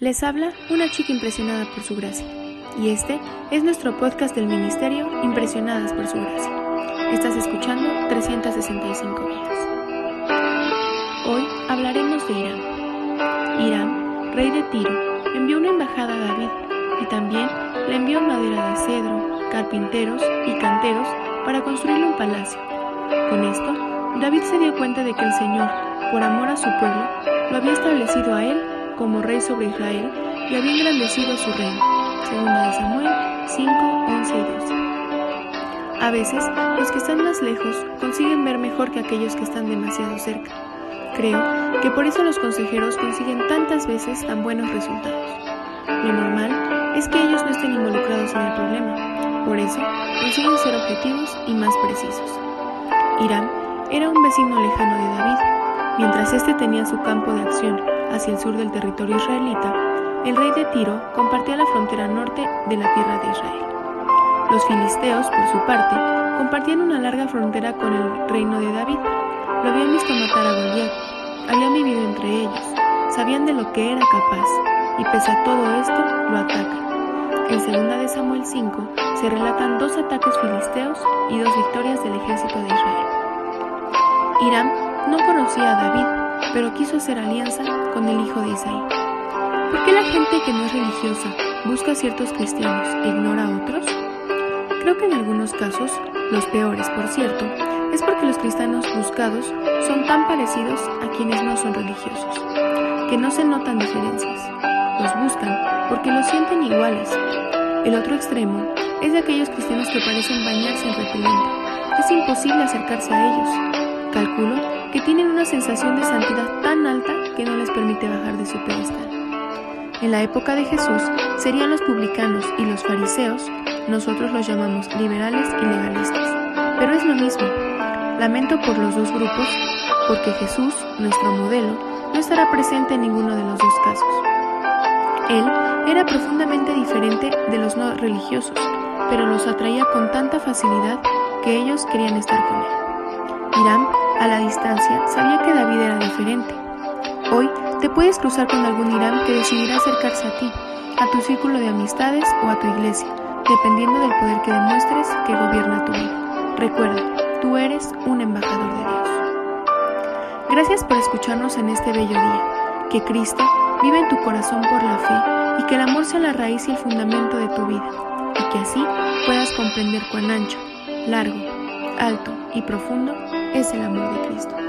Les habla una chica impresionada por su gracia. Y este es nuestro podcast del Ministerio Impresionadas por su gracia. Estás escuchando 365 días. Hoy hablaremos de Irán. Irán, rey de Tiro, envió una embajada a David y también le envió madera de cedro, carpinteros y canteros para construirle un palacio. Con esto, David se dio cuenta de que el Señor, por amor a su pueblo, lo había establecido a él como rey sobre Israel y había engrandecido su reino. Segunda de Samuel 5, 11 y 12. A veces, los que están más lejos consiguen ver mejor que aquellos que están demasiado cerca. Creo que por eso los consejeros consiguen tantas veces tan buenos resultados. Lo normal es que ellos no estén involucrados en el problema, por eso consiguen ser objetivos y más precisos. Irán era un vecino lejano de David, mientras éste tenía su campo de acción hacia el sur del territorio israelita, el rey de Tiro compartía la frontera norte de la tierra de Israel. Los filisteos, por su parte, compartían una larga frontera con el reino de David. Lo habían visto matar a Goliat, habían vivido entre ellos, sabían de lo que era capaz, y pese a todo esto, lo atacan. En 2 de Samuel 5 se relatan dos ataques filisteos y dos victorias del ejército de Israel. Irán no conocía a David, pero quiso hacer alianza con el hijo de Isaí. ¿Por qué la gente que no es religiosa busca a ciertos cristianos e ignora a otros? Creo que en algunos casos, los peores por cierto, es porque los cristianos buscados son tan parecidos a quienes no son religiosos, que no se notan diferencias. Los buscan porque los sienten iguales. El otro extremo es de aquellos cristianos que parecen bañarse en repelente. Es imposible acercarse a ellos. Calculo tienen una sensación de santidad tan alta que no les permite bajar de su pedestal. En la época de Jesús serían los publicanos y los fariseos, nosotros los llamamos liberales y legalistas, pero es lo mismo. Lamento por los dos grupos, porque Jesús, nuestro modelo, no estará presente en ninguno de los dos casos. Él era profundamente diferente de los no religiosos, pero los atraía con tanta facilidad que ellos querían estar con él. Irán a la distancia, sabía que David era diferente. Hoy te puedes cruzar con algún Irán que decidirá acercarse a ti, a tu círculo de amistades o a tu iglesia, dependiendo del poder que demuestres que gobierna tu vida. Recuerda, tú eres un embajador de Dios. Gracias por escucharnos en este bello día. Que Cristo vive en tu corazón por la fe y que el amor sea la raíz y el fundamento de tu vida, y que así puedas comprender cuán ancho, largo, alto y profundo es el amor de Cristo.